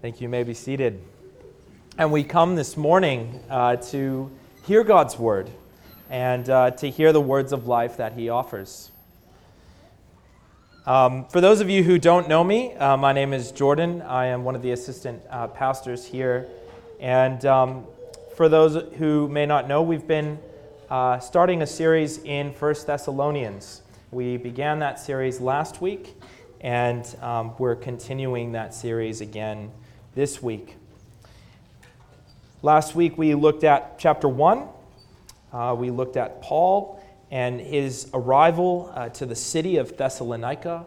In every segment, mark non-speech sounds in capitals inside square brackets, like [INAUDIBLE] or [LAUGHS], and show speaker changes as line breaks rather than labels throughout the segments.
Thank you. you may be seated. And we come this morning uh, to hear God's word and uh, to hear the words of life that He offers. Um, for those of you who don't know me, uh, my name is Jordan. I am one of the assistant uh, pastors here. And um, for those who may not know, we've been uh, starting a series in First Thessalonians. We began that series last week, and um, we're continuing that series again this week. Last week we looked at chapter 1. Uh, we looked at Paul and his arrival uh, to the city of Thessalonica.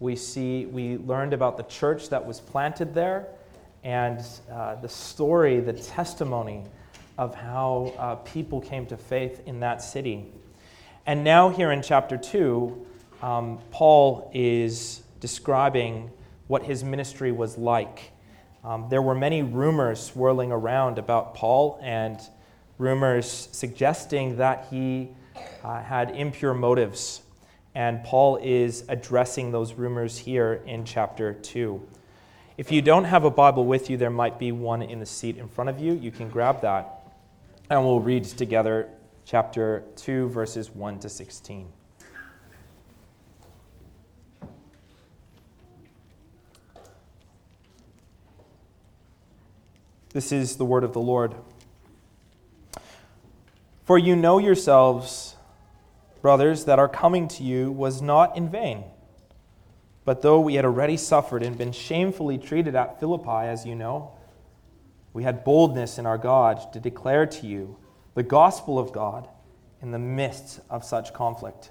We, see, we learned about the church that was planted there and uh, the story, the testimony of how uh, people came to faith in that city. And now, here in chapter 2, um, Paul is describing what his ministry was like um, there were many rumors swirling around about Paul and rumors suggesting that he uh, had impure motives. And Paul is addressing those rumors here in chapter 2. If you don't have a Bible with you, there might be one in the seat in front of you. You can grab that, and we'll read together chapter 2, verses 1 to 16. This is the word of the Lord. For you know yourselves, brothers, that our coming to you was not in vain. But though we had already suffered and been shamefully treated at Philippi, as you know, we had boldness in our God to declare to you the gospel of God in the midst of such conflict.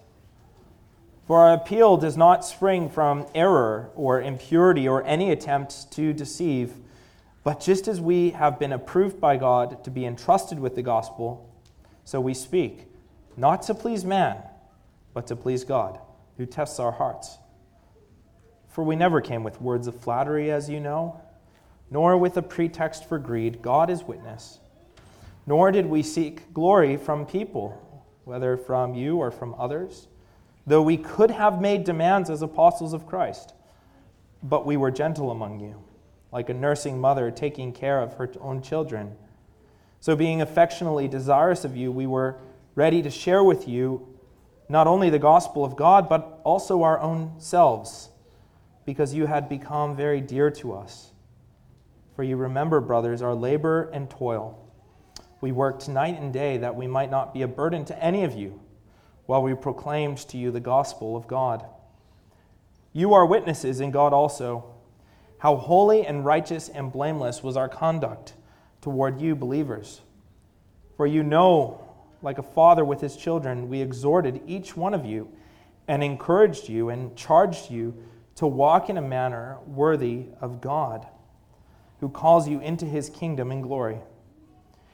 For our appeal does not spring from error or impurity or any attempt to deceive but just as we have been approved by God to be entrusted with the gospel, so we speak, not to please man, but to please God, who tests our hearts. For we never came with words of flattery, as you know, nor with a pretext for greed. God is witness. Nor did we seek glory from people, whether from you or from others, though we could have made demands as apostles of Christ. But we were gentle among you like a nursing mother taking care of her own children. So, being affectionately desirous of you, we were ready to share with you not only the gospel of God, but also our own selves, because you had become very dear to us. For you remember, brothers, our labor and toil. We worked night and day that we might not be a burden to any of you while we proclaimed to you the gospel of God. You are witnesses, in God also how holy and righteous and blameless was our conduct toward you, believers. For you know, like a father with his children, we exhorted each one of you and encouraged you and charged you to walk in a manner worthy of God, who calls you into his kingdom and glory.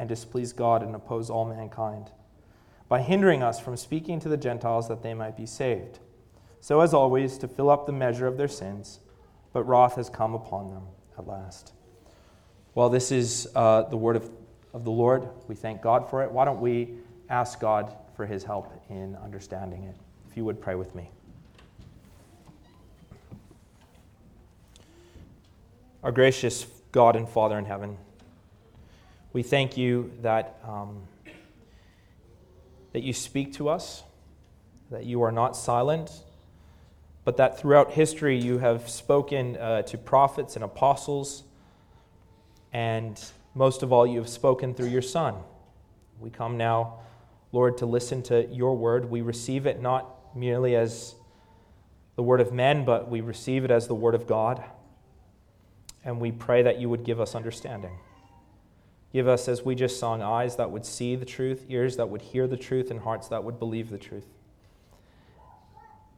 and displease God and oppose all mankind, by hindering us from speaking to the Gentiles that they might be saved. So, as always, to fill up the measure of their sins but wrath has come upon them at last. Well, this is uh, the word of, of the Lord. We thank God for it. Why don't we ask God for his help in understanding it? If you would pray with me. Our gracious God and Father in heaven, we thank you that, um, that you speak to us, that you are not silent, but that throughout history you have spoken uh, to prophets and apostles, and most of all, you have spoken through your Son. We come now, Lord, to listen to your word. We receive it not merely as the word of men, but we receive it as the word of God. And we pray that you would give us understanding. Give us, as we just sung, eyes that would see the truth, ears that would hear the truth, and hearts that would believe the truth.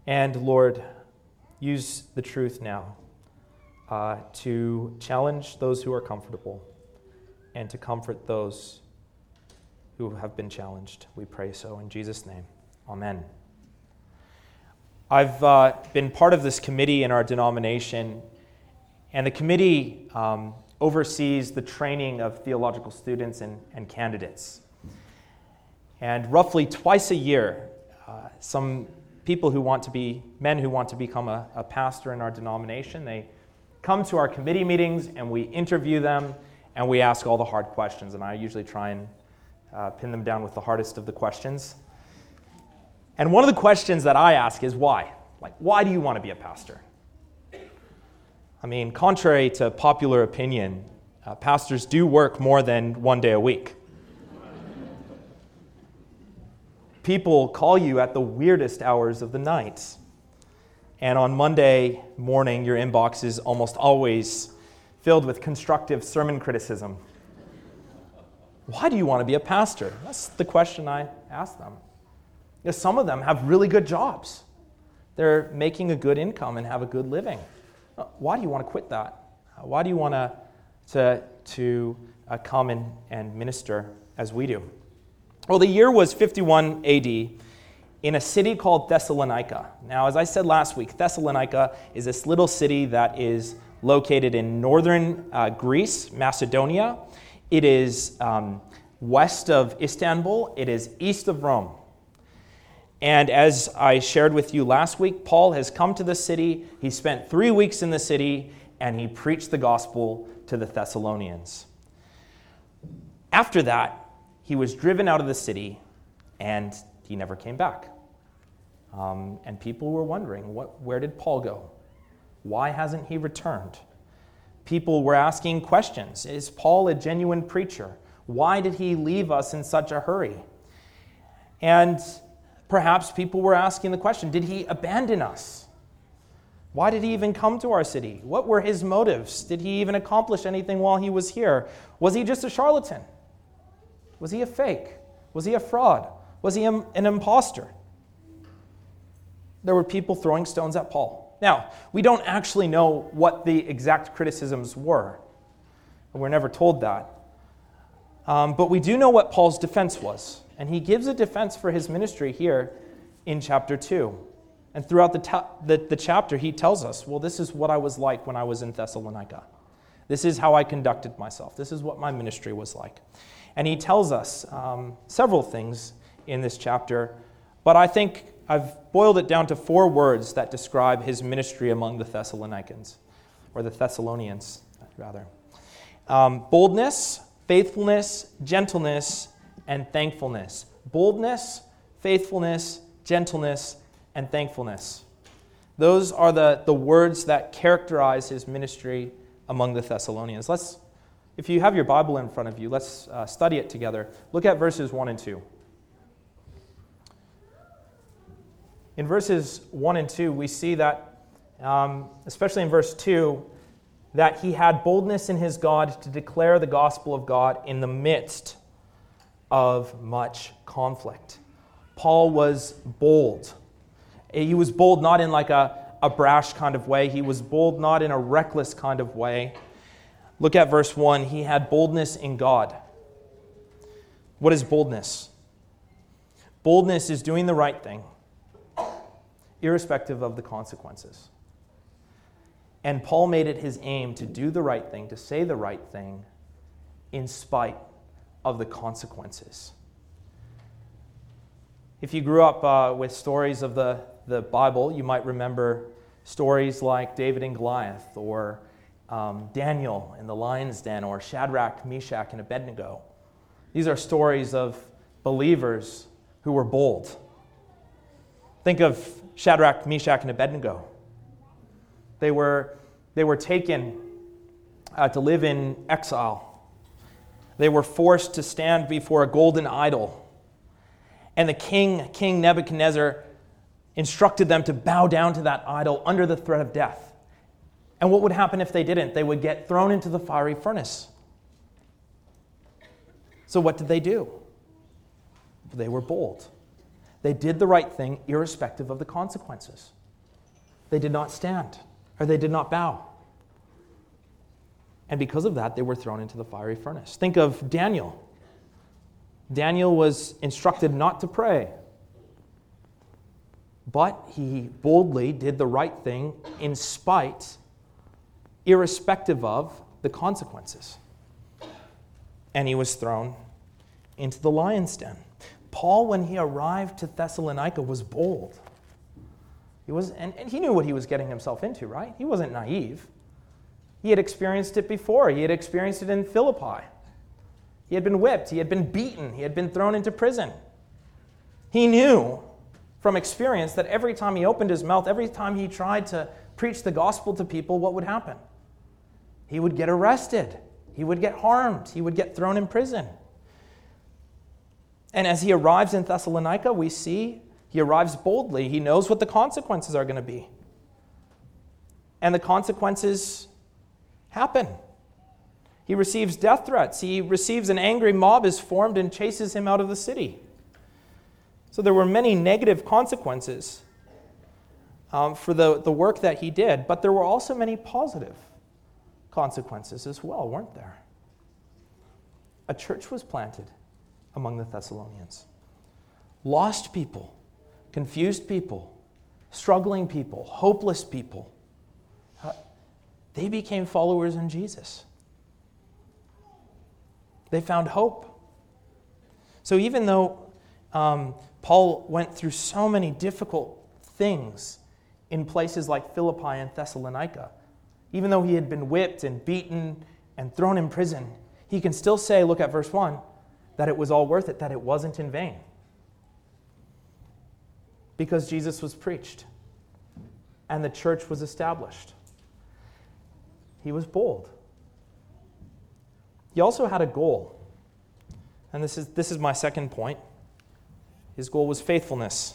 And Lord, use the truth now uh, to challenge those who are comfortable and to comfort those who have been challenged. We pray so in Jesus' name. Amen. I've uh, been part of this committee in our denomination, and the committee um, oversees the training of theological students and, and candidates. And roughly twice a year, uh, some people who want to be, men who want to become a, a pastor in our denomination, they come to our committee meetings and we interview them and we ask all the hard questions. And I usually try and uh, pin them down with the hardest of the questions. And one of the questions that I ask is why? Like, why do you want to be a pastor? I mean, contrary to popular opinion, uh, pastors do work more than one day a week. People call you at the weirdest hours of the night. And on Monday morning, your inbox is almost always filled with constructive sermon criticism. Why do you want to be a pastor? That's the question I ask them. Because some of them have really good jobs. They're making a good income and have a good living. Uh, why do you want to quit that? Uh, why do you want to, to, to uh, come and, and minister as we do? Well, the year was 51 AD in a city called Thessalonica. Now, as I said last week, Thessalonica is this little city that is located in northern uh, Greece, Macedonia. It is um, west of Istanbul, it is east of Rome. And as I shared with you last week, Paul has come to the city. He spent three weeks in the city and he preached the gospel to the Thessalonians. After that, he was driven out of the city and he never came back. Um, and people were wondering, what, where did Paul go? Why hasn't he returned? People were asking questions Is Paul a genuine preacher? Why did he leave us in such a hurry? And Perhaps people were asking the question Did he abandon us? Why did he even come to our city? What were his motives? Did he even accomplish anything while he was here? Was he just a charlatan? Was he a fake? Was he a fraud? Was he an impostor? There were people throwing stones at Paul. Now, we don't actually know what the exact criticisms were. We're never told that. Um, but we do know what Paul's defense was. And he gives a defense for his ministry here in chapter 2. And throughout the, ta- the, the, chapter, he tells us, well, this is what I was like when I was in Thessalonica. This is how I conducted myself. This is what my ministry was like. And he tells us um, several things in this chapter, but I think I've boiled it down to four words that describe his ministry among the Thessalonians, or the Thessalonians, rather um, boldness, faithfulness, gentleness, and thankfulness. Boldness, faithfulness, gentleness, and thankfulness. Those are the, the words that characterize his ministry among the Thessalonians. Let's, if you have your Bible in front of you, let's uh, study it together. Look at verses 1 and 2. In verses 1 and 2, we see that, um, especially in verse 2, that he had boldness in his God to declare the gospel of God in the midst of much conflict. Paul was bold. He was bold not in like a, a brash kind of way, he was bold not in a reckless kind of way. Look at verse 1. He had boldness in God. What is boldness? Boldness is doing the right thing, irrespective of the consequences. And Paul made it his aim to do the right thing, to say the right thing, in spite of the consequences. If you grew up uh, with stories of the, the Bible, you might remember stories like David and Goliath, or um, Daniel in the lion's den, or Shadrach, Meshach, and Abednego. These are stories of believers who were bold. Think of Shadrach, Meshach, and Abednego. They were, they were taken uh, to live in exile they were forced to stand before a golden idol. And the king, King Nebuchadnezzar, instructed them to bow down to that idol under the threat of death. And what would happen if they didn't? They would get thrown into the fiery furnace. So, what did they do? They were bold. They did the right thing, irrespective of the consequences. They did not stand, or they did not bow. And because of that, they were thrown into the fiery furnace. Think of Daniel. Daniel was instructed not to pray, but he boldly did the right thing in spite, irrespective of the consequences. And he was thrown into the lion's den. Paul, when he arrived to Thessalonica, was bold. He was, and, and he knew what he was getting himself into, right? He wasn't naive. He had experienced it before. He had experienced it in Philippi. He had been whipped. He had been beaten. He had been thrown into prison. He knew from experience that every time he opened his mouth, every time he tried to preach the gospel to people, what would happen? He would get arrested. He would get harmed. He would get thrown in prison. And as he arrives in Thessalonica, we see he arrives boldly. He knows what the consequences are going to be. And the consequences happen. He receives death threats. He receives an angry mob is formed and chases him out of the city. So there were many negative consequences um, for the, the work that he did, but there were also many positive consequences as well, weren't there? A church was planted among the Thessalonians. Lost people, confused people, struggling people, hopeless people, they became followers in Jesus. They found hope. So even though um, Paul went through so many difficult things in places like Philippi and Thessalonica, even though he had been whipped and beaten and thrown in prison, he can still say, look at verse 1, that it was all worth it, that it wasn't in vain. Because Jesus was preached and the church was established. He was bold. He also had a goal. And this is, this is my second point. His goal was faithfulness.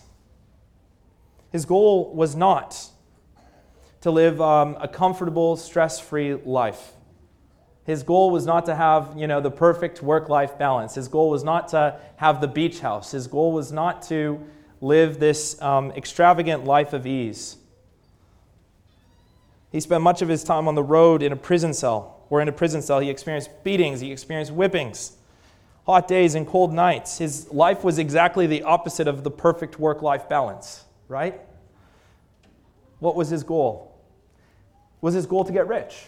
His goal was not to live um, a comfortable, stress free life. His goal was not to have, you know, the perfect work-life balance. His goal was not to have the beach house. His goal was not to live this um, extravagant life of ease. He spent much of his time on the road in a prison cell, where in a prison cell he experienced beatings, he experienced whippings, hot days and cold nights. His life was exactly the opposite of the perfect work-life balance, right? What was his goal? Was his goal to get rich?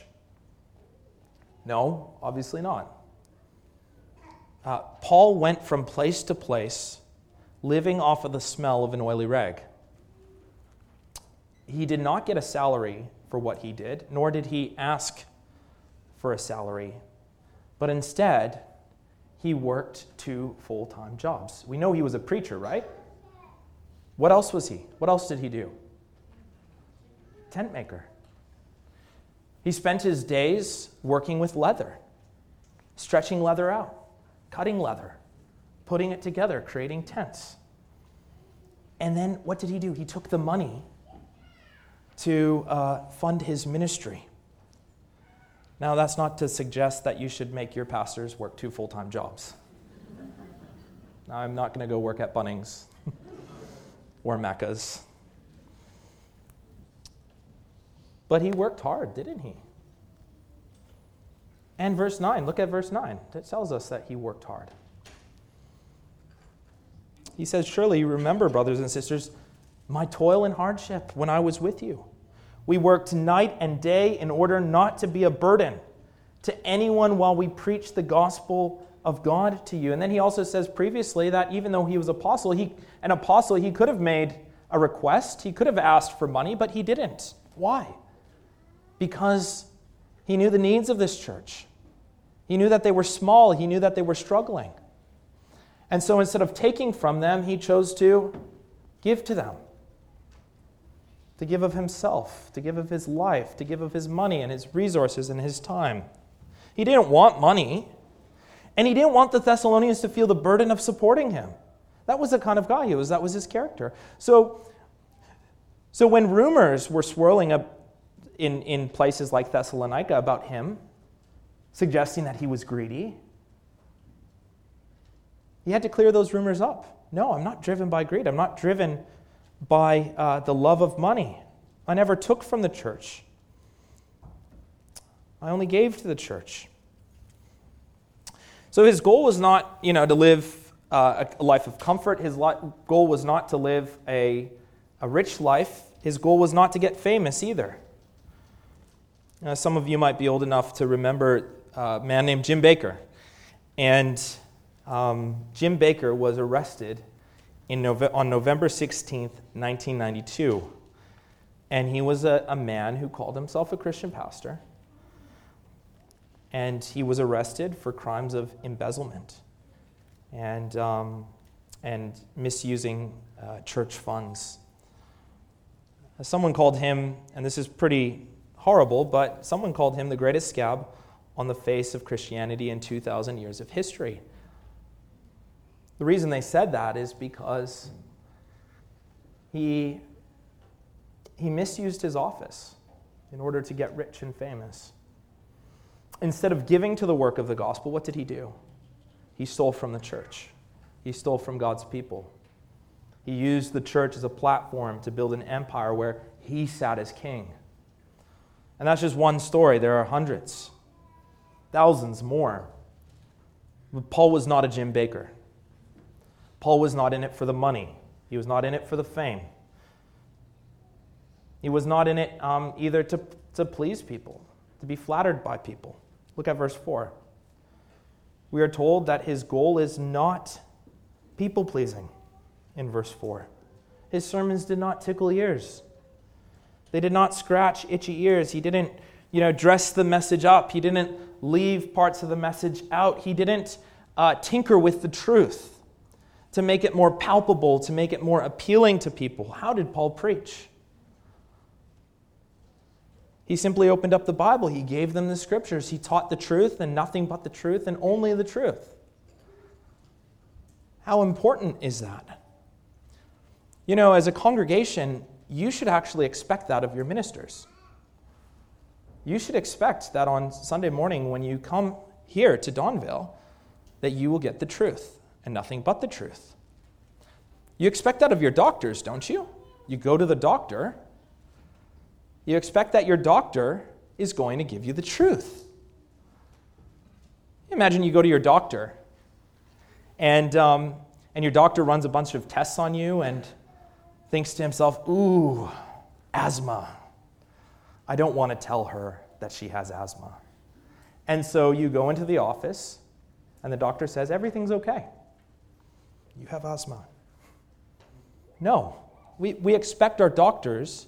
No, obviously not. Uh, Paul went from place to place living off of the smell of an oily rag. He did not get a salary for what he did, nor did he ask for a salary, but instead, he worked two full time jobs. We know he was a preacher, right? What else was he? What else did he do? Tent maker. He spent his days working with leather, stretching leather out, cutting leather, putting it together, creating tents. And then what did he do? He took the money to uh, fund his ministry. Now, that's not to suggest that you should make your pastors work two full time jobs. Now, I'm not going to go work at Bunnings [LAUGHS] or Macca's. But he worked hard, didn't he? And verse 9, look at verse 9. It tells us that he worked hard. He says, Surely remember, brothers and sisters, my toil and hardship when I was with you. We worked night and day in order not to be a burden to anyone while we preach the gospel of God to you. And then he also says previously that even though he was apostle, he an apostle, he could have made a request, he could have asked for money, but he didn't. Why? because he knew the needs of this church. He knew that they were small, he knew that they were struggling. And so instead of taking from them, he chose to give to them. To give of himself, to give of his life, to give of his money and his resources and his time. He didn't want money, and he didn't want the Thessalonians to feel the burden of supporting him. That was the kind of guy he was, that was his character. So, so when rumors were swirling up in, in places like Thessalonica about him, suggesting that he was greedy. He had to clear those rumors up. No, I'm not driven by greed. I'm not driven by uh, the love of money. I never took from the church. I only gave to the church. So his goal was not, you know, to live uh, a life of comfort. His goal was not to live a, a rich life. His goal was not to get famous either. Uh, some of you might be old enough to remember a man named Jim Bakker. And um, Jim Bakker was arrested in Nove- on November 16th, 1992. And he was a, a man who called himself a Christian pastor. And he was arrested for crimes of embezzlement and, um, and misusing uh, church funds. Someone called him, and this is pretty horrible, but someone called him the greatest scab on the face of Christianity in 2,000 years of history. The reason they said that is because he, he misused his office in order to get rich and famous. Instead of giving to the work of the gospel, what did he do? He stole from the church, he stole from God's people. He used the church as a platform to build an empire where he sat as king. And that's just one story. There are hundreds, thousands more. But Paul was not a Jim Bakker. Paul was not in it for the money, he was not in it for the fame. He was not in it um, either to, to please people, to be flattered by people. Look at verse 4. We are told that his goal is not people pleasing in verse 4. His sermons did not tickle ears. They did not scratch itchy ears. He didn't, you know, dress the message up. He didn't leave parts of the message out. He didn't uh, tinker with the truth to make it more palpable, to make it more appealing to people. How did Paul preach? He simply opened up the Bible. He gave them the scriptures. He taught the truth and nothing but the truth and only the truth. How important is that? You know, as a congregation, you should actually expect that of your ministers. You should expect that on Sunday morning when you come here to Donvale, that you will get the truth and nothing but the truth. You expect that of your doctors, don't you? You go to the doctor, you expect that your doctor is going to give you the truth. Imagine you go to your doctor, and, um, and your doctor runs a bunch of tests on you and thinks to himself, Ooh, asthma. I don't want to tell her that she has asthma. And so you go into the office, and the doctor says, Everything's okay. You have asthma. No. We, we expect our doctors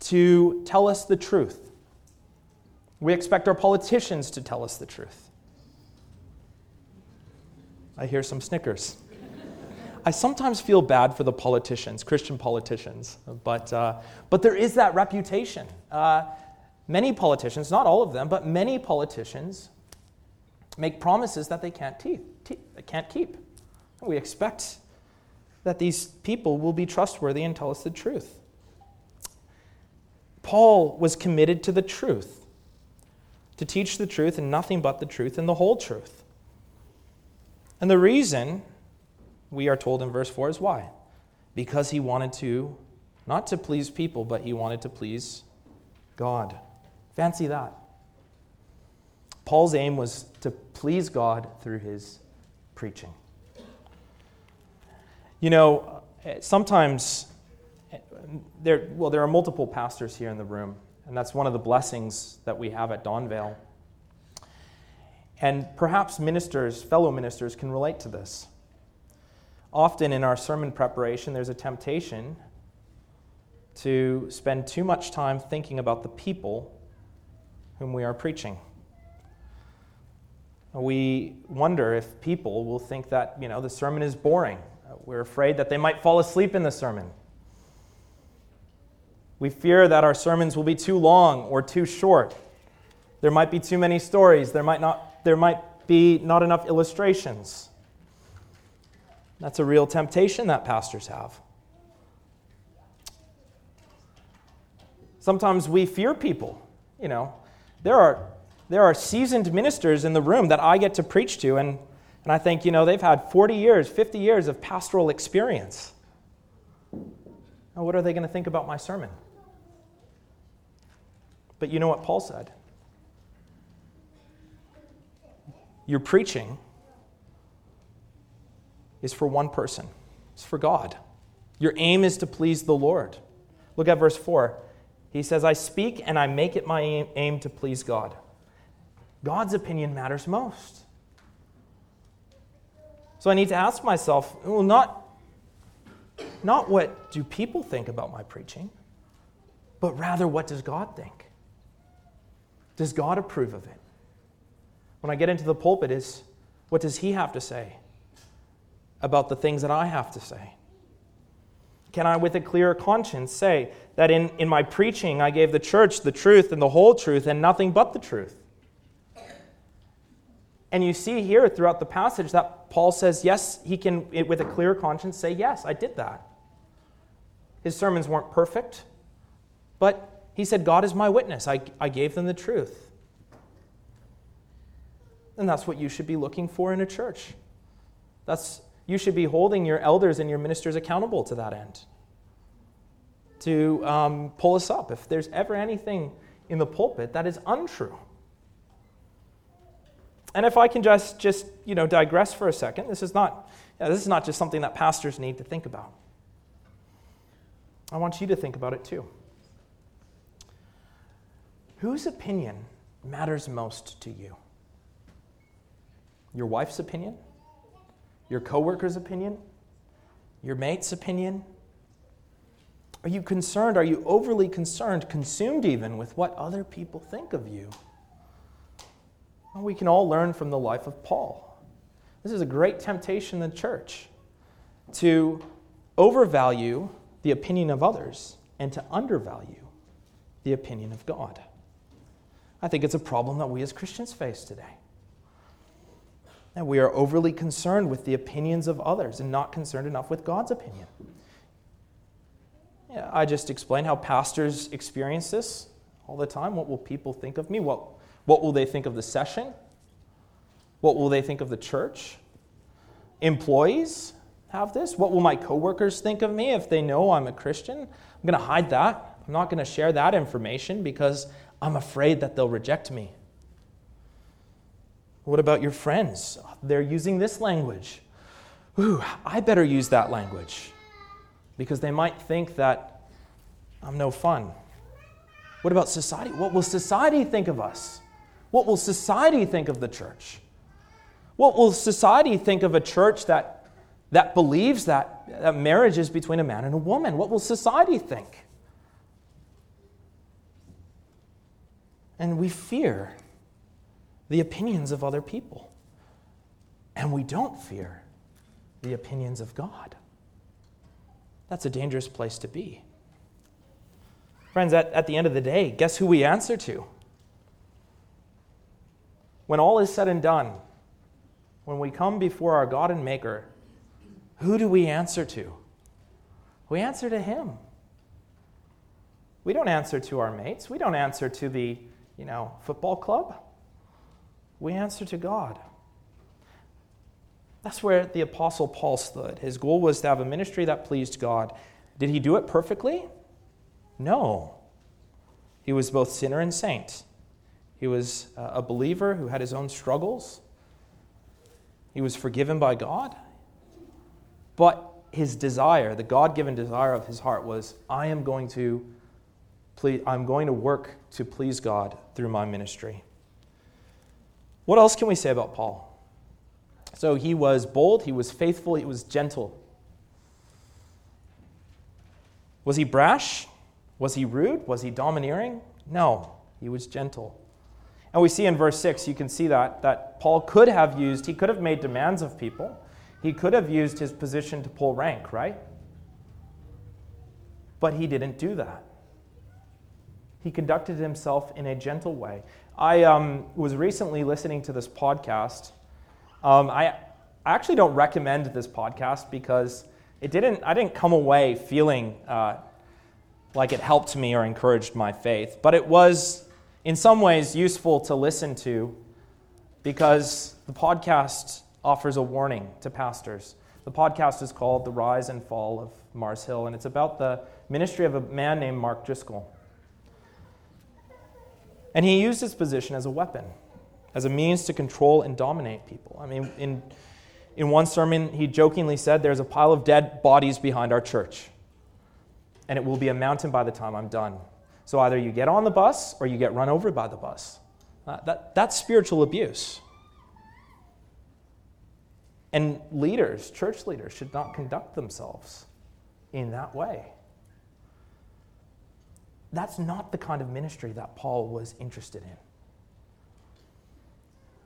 to tell us the truth. We expect our politicians to tell us the truth. I hear some snickers. I sometimes feel bad for the politicians, Christian politicians, but, uh, but there is that reputation. Uh, many politicians, not all of them, but many politicians make promises that they can't, te- te- can't keep. We expect that these people will be trustworthy and tell us the truth. Paul was committed to the truth, to teach the truth and nothing but the truth and the whole truth. And the reason we are told in verse 4 is why? Because he wanted to, not to please people, but he wanted to please God. Fancy that. Paul's aim was to please God through his preaching. You know, sometimes there, well, there are multiple pastors here in the room, and that's one of the blessings that we have at Donvale. And perhaps ministers, fellow ministers, can relate to this. Often in our sermon preparation, there's a temptation to spend too much time thinking about the people whom we are preaching. We wonder if people will think that, you know, the sermon is boring. We're afraid that they might fall asleep in the sermon. We fear that our sermons will be too long or too short. There might be too many stories. There might, not, there might be not enough illustrations. That's a real temptation that pastors have. Sometimes we fear people. You know, there are, there are seasoned ministers in the room that I get to preach to, and, and I think, you know, they've had 40 years, 50 years of pastoral experience. Now, what are they going to think about my sermon? But you know what Paul said? your preaching is for one person, it's for God. Your aim is to please the Lord. Look at verse 4. He says, I speak and I make it my aim to please God. God's opinion matters most. So I need to ask myself, well, not, not what do people think about my preaching, but rather what does God think? Does God approve of it? When I get into the pulpit, is what does He have to say about the things that I have to say? Can I, with a clear conscience, say that in, in my preaching I gave the church the truth and the whole truth and nothing but the truth? And you see here throughout the passage that Paul says, yes, he can, with a clear conscience, say, yes, I did that. His sermons weren't perfect, but he said, God is my witness. I, I gave them the truth. And that's what you should be looking for in a church. That's, you should be holding your elders and your ministers accountable to that end. To um, pull us up if there's ever anything in the pulpit that is untrue. And if I can just, just you know, digress for a second, this is, not, you know, this is not just something that pastors need to think about. I want you to think about it too. Whose opinion matters most to you? Your wife's opinion? Your coworker's opinion? Your mate's opinion? Are you concerned? Are you overly concerned, consumed even with what other people think of you? Well, we can all learn from the life of Paul. This is a great temptation in the church to overvalue the opinion of others and to undervalue the opinion of God. I think it's a problem that we as Christians face today. And we are overly concerned with the opinions of others and not concerned enough with God's opinion. I just explained how pastors experience this all the time. What will people think of me? What what will they think of the session? What will they think of the church? Employees have this. What will my coworkers think of me if they know I'm a Christian? I'm going to hide that. I'm not going to share that information because I'm afraid that they'll reject me. What about your friends? They're using this language. Ooh, I better use that language because they might think that I'm no fun. What about society? What will society think of us? What will society think of the church? What will society think of a church that, that believes that, that marriage is between a man and a woman? What will society think? And we fear the opinions of other people. And we don't fear the opinions of God. That's a dangerous place to be. Friends, at, at the end of the day, guess who we answer to? When all is said and done, when we come before our God and Maker, who do we answer to? We answer to Him. We don't answer to our mates. We don't answer to the, you know, football club. We answer to God. That's where the Apostle Paul stood. His goal was to have a ministry that pleased God. Did he do it perfectly? No. He was both sinner and saint. He was uh, a believer who had his own struggles. He was forgiven by God. But his desire, the God given desire of his heart, was I am going to please, I'm going to work to please God through my ministry. What else can we say about Paul? So he was bold, he was faithful, he was gentle. Was he brash? Was he rude? Was he domineering? No, he was gentle. And we see in verse 6, you can see that, that Paul could have used, he could have made demands of people. He could have used his position to pull rank, right? But he didn't do that. He conducted himself in a gentle way. I um, was recently listening to this podcast. Um, I, I actually don't recommend this podcast because it didn't, I didn't come away feeling uh, like it helped me or encouraged my faith, but it was in some ways useful to listen to because the podcast offers a warning to pastors. The podcast is called The Rise and Fall of Mars Hill, and it's about the ministry of a man named Mark Driscoll. And he used his position as a weapon. as a means to control and dominate people. I mean, in, in one sermon, he jokingly said, There's a pile of dead bodies behind our church, and it will be a mountain by the time I'm done. So either you get on the bus or you get run over by the bus. Uh, that, that's spiritual abuse. And leaders, church leaders, should not conduct themselves in that way. That's not the kind of ministry that Paul was interested in.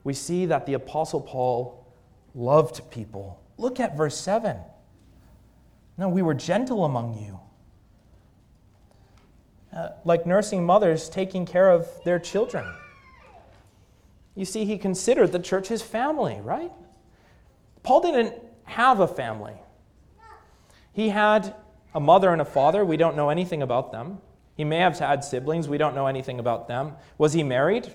We see that the Apostle Paul loved people. Look at verse 7. No, we were gentle among you. Uh, like nursing mothers taking care of their children. You see, he considered the church his family, right? Paul didn't have a family. He had a mother and a father. We don't know anything about them. He may have had siblings. We don't know anything about them. Was he married?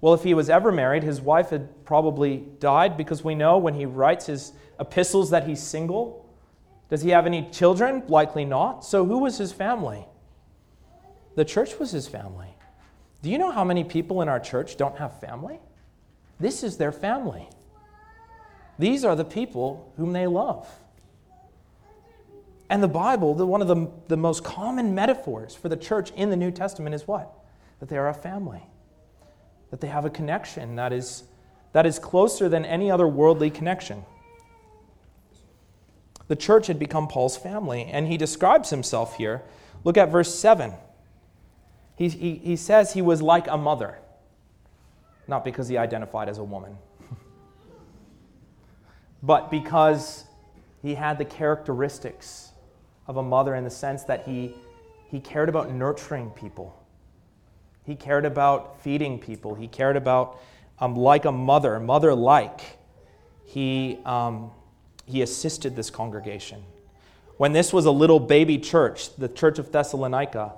Well, if he was ever married, his wife had probably died because we know when he writes his epistles that he's single. Does he have any children? Likely not. So, who was his family? The church was his family. Do you know how many people in our church don't have family? This is their family. These are the people whom they love. And the Bible, the, one of the, the most common metaphors for the church in the New Testament is what? That they are a family, that they have a connection that is, that is closer than any other worldly connection. The church had become Paul's family, and he describes himself here. Look at verse 7. He, he, he says he was like a mother, not because he identified as a woman, [LAUGHS] but because he had the characteristics of a mother in the sense that he, he cared about nurturing people. He cared about feeding people. He cared about, um, like a mother, mother like, he, um, he assisted this congregation. When this was a little baby church, the church of Thessalonica,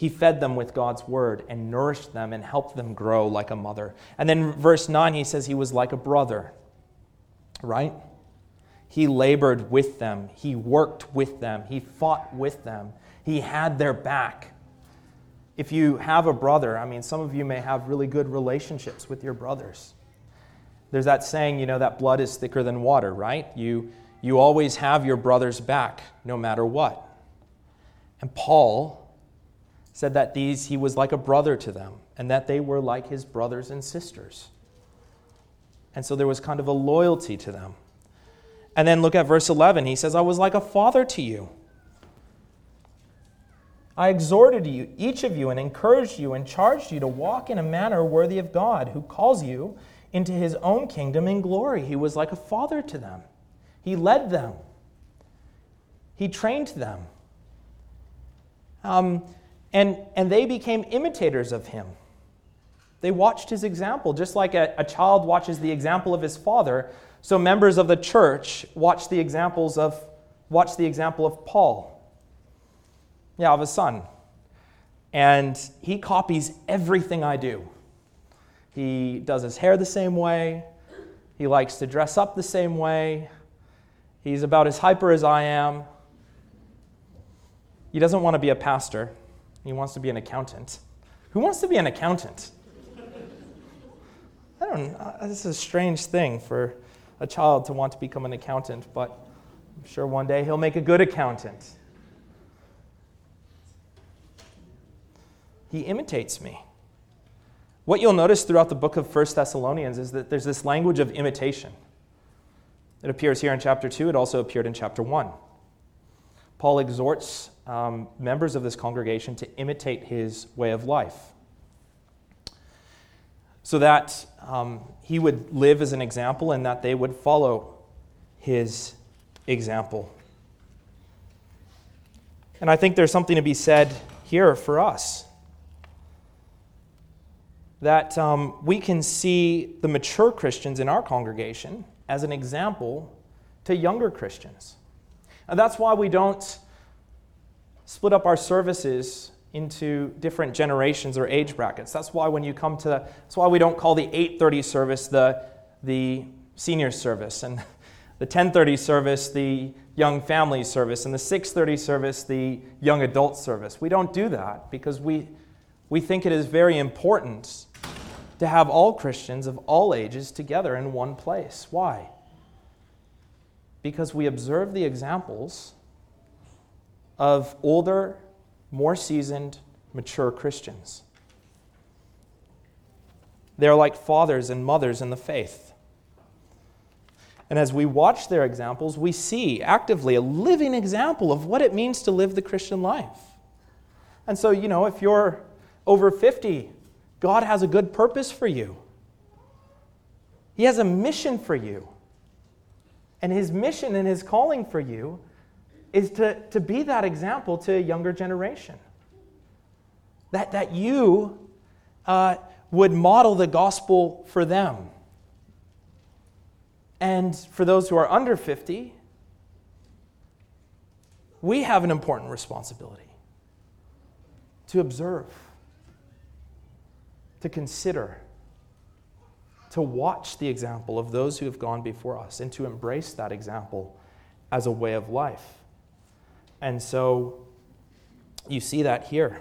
he fed them with God's word and nourished them and helped them grow like a mother. And then verse 9, he says he was like a brother, right? He labored with them, he worked with them, he fought with them, he had their back. If you have a brother, I mean, some of you may have really good relationships with your brothers. There's that saying, you know, that blood is thicker than water, right? You, you always have your brother's back, no matter what. And Paul said that these he was like a brother to them and that they were like his brothers and sisters. And so there was kind of a loyalty to them. And then look at verse 11. He says, I was like a father to you. I exhorted you, each of you, and encouraged you and charged you to walk in a manner worthy of God, who calls you into his own kingdom in glory. He was like a father to them. He led them, he trained them. Um, and, and they became imitators of him. They watched his example, just like a, a child watches the example of his father. So members of the church watch the examples of watch the example of Paul. Yeah, of a son. And he copies everything I do. He does his hair the same way. He likes to dress up the same way. He's about as hyper as I am. He doesn't want to be a pastor. He wants to be an accountant. Who wants to be an accountant? I don't know. This is a strange thing for a child to want to become an accountant, but I'm sure one day he'll make a good accountant. He imitates me. What you'll notice throughout the book of 1 Thessalonians is that there's this language of imitation. It appears here in chapter 2, it also appeared in chapter 1. Paul exhorts um, members of this congregation to imitate his way of life so that um, he would live as an example and that they would follow his example. And I think there's something to be said here for us that um, we can see the mature Christians in our congregation as an example to younger Christians. And that's why we don't split up our services into different generations or age brackets. That's why when you come to, that's why we don't call the 8:30 service the the senior service and [LAUGHS] the 10:30 service the young family service and the 6:30 service the young adult service. We don't do that because we we think it is very important to have all Christians of all ages together in one place. Why? Because we observe the examples of older, more seasoned, mature Christians. They're like fathers and mothers in the faith. And as we watch their examples, we see actively a living example of what it means to live the Christian life. And so, you know, if you're over 50, God has a good purpose for you. He has a mission for you. And his mission and his calling for you is to, to be that example to a younger generation. That, that you uh, would model the gospel for them. And for those who are under 50, we have an important responsibility to observe, to consider, to watch the example of those who have gone before us, and to embrace that example as a way of life. And so you see that here.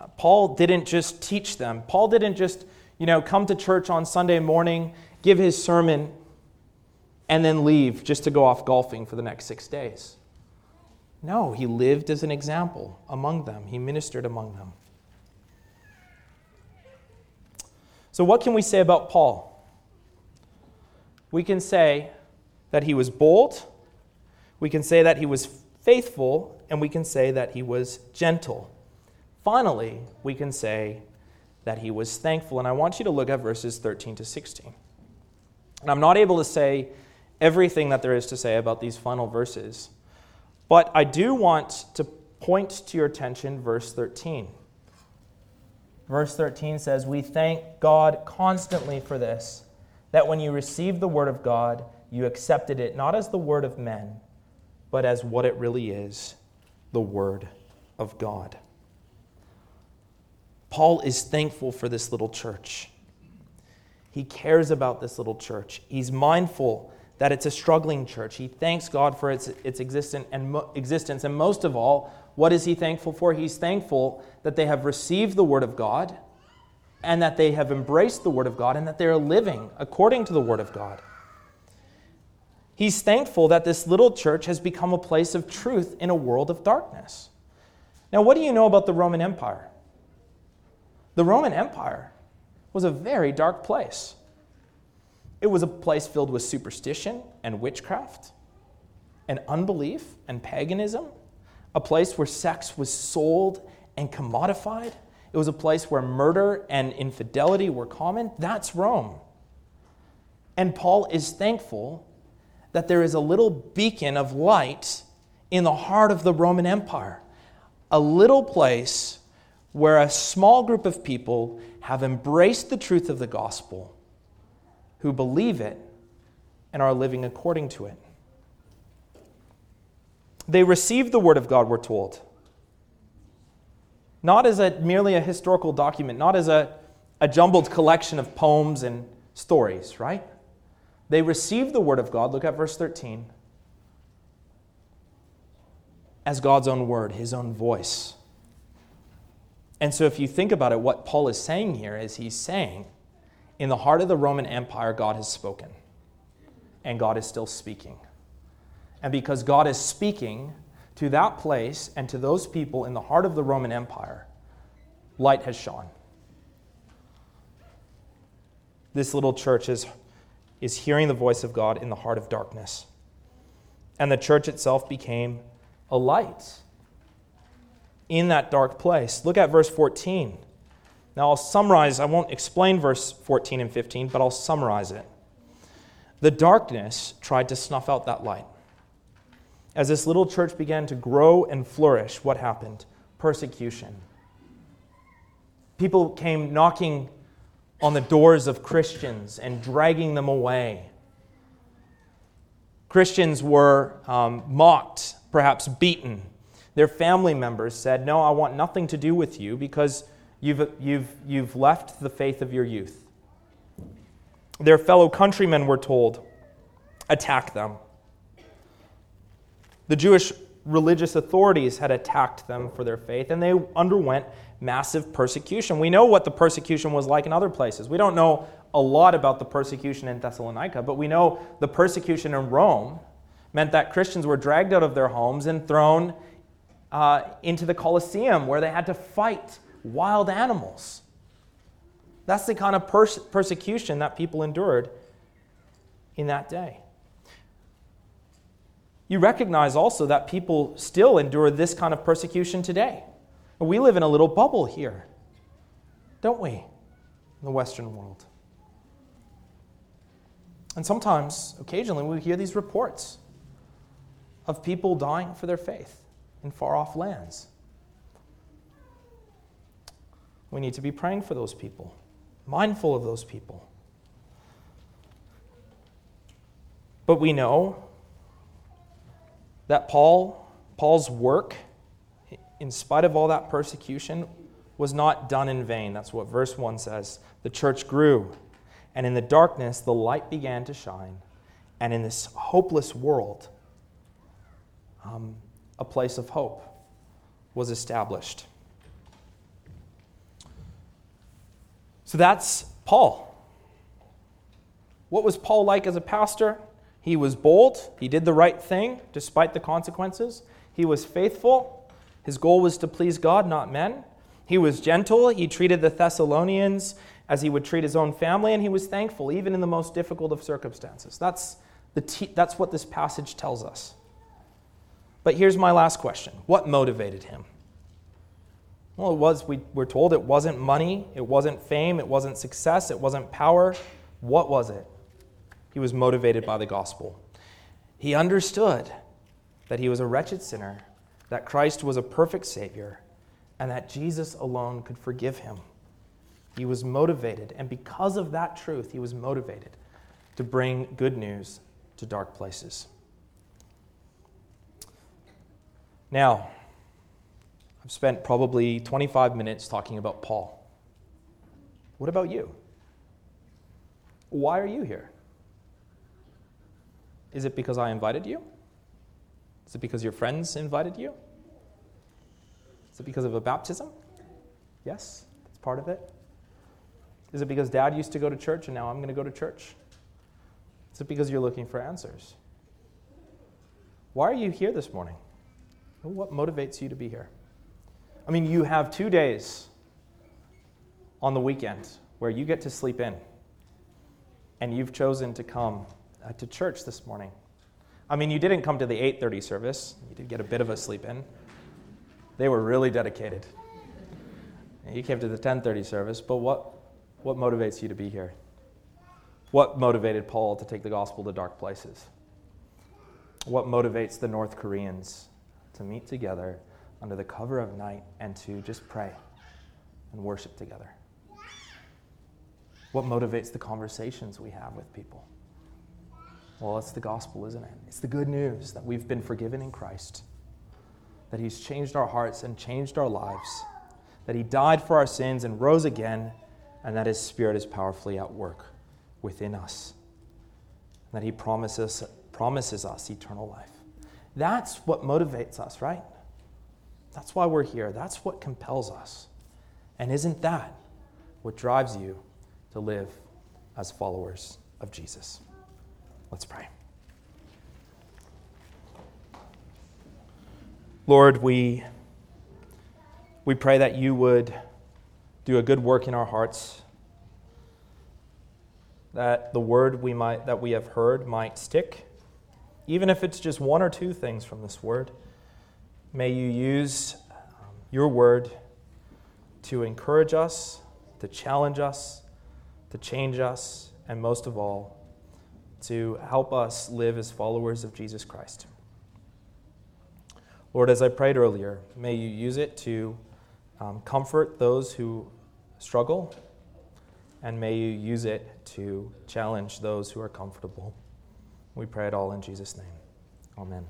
Uh, Paul didn't just teach them. Paul didn't just, you know, come to church on Sunday morning, give his sermon, and then leave just to go off golfing for the next six days. No, he lived as an example among them, he ministered among them. So, what can we say about Paul? We can say that he was bold, we can say that he was faithful, and we can say that he was gentle. Finally, we can say that he was thankful. And I want you to look at verses 13 to 16. And I'm not able to say everything that there is to say about these final verses, but I do want to point to your attention verse 13. Verse 13 says, We thank God constantly for this, that when you received the word of God, you accepted it not as the word of men, but as what it really is the word of God. Paul is thankful for this little church. He cares about this little church. He's mindful that it's a struggling church. He thanks God for its, its existence, and existence. And most of all, what is he thankful for? He's thankful that they have received the Word of God and that they have embraced the Word of God and that they are living according to the Word of God. He's thankful that this little church has become a place of truth in a world of darkness. Now, what do you know about the Roman Empire? The Roman Empire was a very dark place. It was a place filled with superstition and witchcraft and unbelief and paganism, a place where sex was sold and commodified. It was a place where murder and infidelity were common. That's Rome. And Paul is thankful that there is a little beacon of light in the heart of the Roman Empire, a little place where a small group of people have embraced the truth of the gospel, who believe it, and are living according to it. They received the word of God, we're told. Not as a, merely a historical document, not as a, a jumbled collection of poems and stories, right? They received the word of God, look at verse 13, as God's own word, his own voice. And so, if you think about it, what Paul is saying here is he's saying, in the heart of the Roman Empire, God has spoken, and God is still speaking. And because God is speaking to that place and to those people in the heart of the Roman Empire, light has shone. This little church is, is hearing the voice of God in the heart of darkness. And the church itself became a light in that dark place. Look at verse 14. Now, I'll summarize, I won't explain verse 14 and 15, but I'll summarize it. The darkness tried to snuff out that light. As this little church began to grow and flourish, what happened? Persecution. People came knocking on the doors of Christians and dragging them away. Christians were um, mocked, perhaps beaten, their family members said, No, I want nothing to do with you because you've, you've, you've left the faith of your youth. Their fellow countrymen were told, Attack them. The Jewish religious authorities had attacked them for their faith, and they underwent massive persecution. We know what the persecution was like in other places. We don't know a lot about the persecution in Thessalonica, but we know the persecution in Rome meant that Christians were dragged out of their homes and thrown uh, into the Colosseum where they had to fight wild animals. That's the kind of pers- persecution that people endured in that day. You recognize also that people still endure this kind of persecution today. We live in a little bubble here, don't we, in the Western world? And sometimes, occasionally, we hear these reports of people dying for their faith in far off lands. We need to be praying for those people, mindful of those people. But we know that Paul, Paul's work, in spite of all that persecution, was not done in vain. That's what verse 1 says. The church grew, and in the darkness the light began to shine, and in this hopeless world, um, a place of hope was established. So that's Paul. What was Paul like as a pastor? He was bold. He did the right thing despite the consequences. He was faithful. His goal was to please God, not men. He was gentle. He treated the Thessalonians as he would treat his own family, and he was thankful, even in the most difficult of circumstances. That's, the te- that's what this passage tells us. But here's my last question What motivated him? Well, it was, we, we're told it wasn't money, it wasn't fame, it wasn't success, it wasn't power. What was it? He was motivated by the gospel. He understood that he was a wretched sinner, that Christ was a perfect Savior, and that Jesus alone could forgive him. He was motivated, and because of that truth, he was motivated to bring good news to dark places. Now, I've spent probably 25 minutes talking about Paul. What about you? Why are you here? Is it because I invited you? Is it because your friends invited you? Is it because of a baptism? Yes, that's part of it. Is it because dad used to go to church and now I'm going to go to church? Is it because you're looking for answers? Why are you here this morning? What motivates you to be here? I mean, you have two days on the weekend where you get to sleep in, and you've chosen to come uh, to church this morning. I mean, you didn't come to the 8:30 service. You did get a bit of a sleep in. They were really dedicated. And you came to the 10:30 service, but what what motivates you to be here? What motivated Paul to take the gospel to dark places? What motivates the North Koreans to meet together under the cover of night and to just pray and worship together? What motivates the conversations we have with people? Well, it's the gospel, isn't it? It's the good news that we've been forgiven in Christ, that He's changed our hearts and changed our lives, that He died for our sins and rose again, and that His Spirit is powerfully at work within us, and that He promises, promises us eternal life. That's what motivates us, right? That's why we're here. That's what compels us. And isn't that what drives you to live as followers of Jesus? Let's pray. Lord, we, we pray that you would do a good work in our hearts, that the word we might, that we have heard might stick, even if it's just one or two things from this word. May you use um, your word to encourage us, to challenge us, to change us, and most of all, to help us live as followers of Jesus Christ. Lord, as I prayed earlier, may you use it to um, comfort those who struggle, and may you use it to challenge those who are comfortable. We pray it all in Jesus' name. Amen.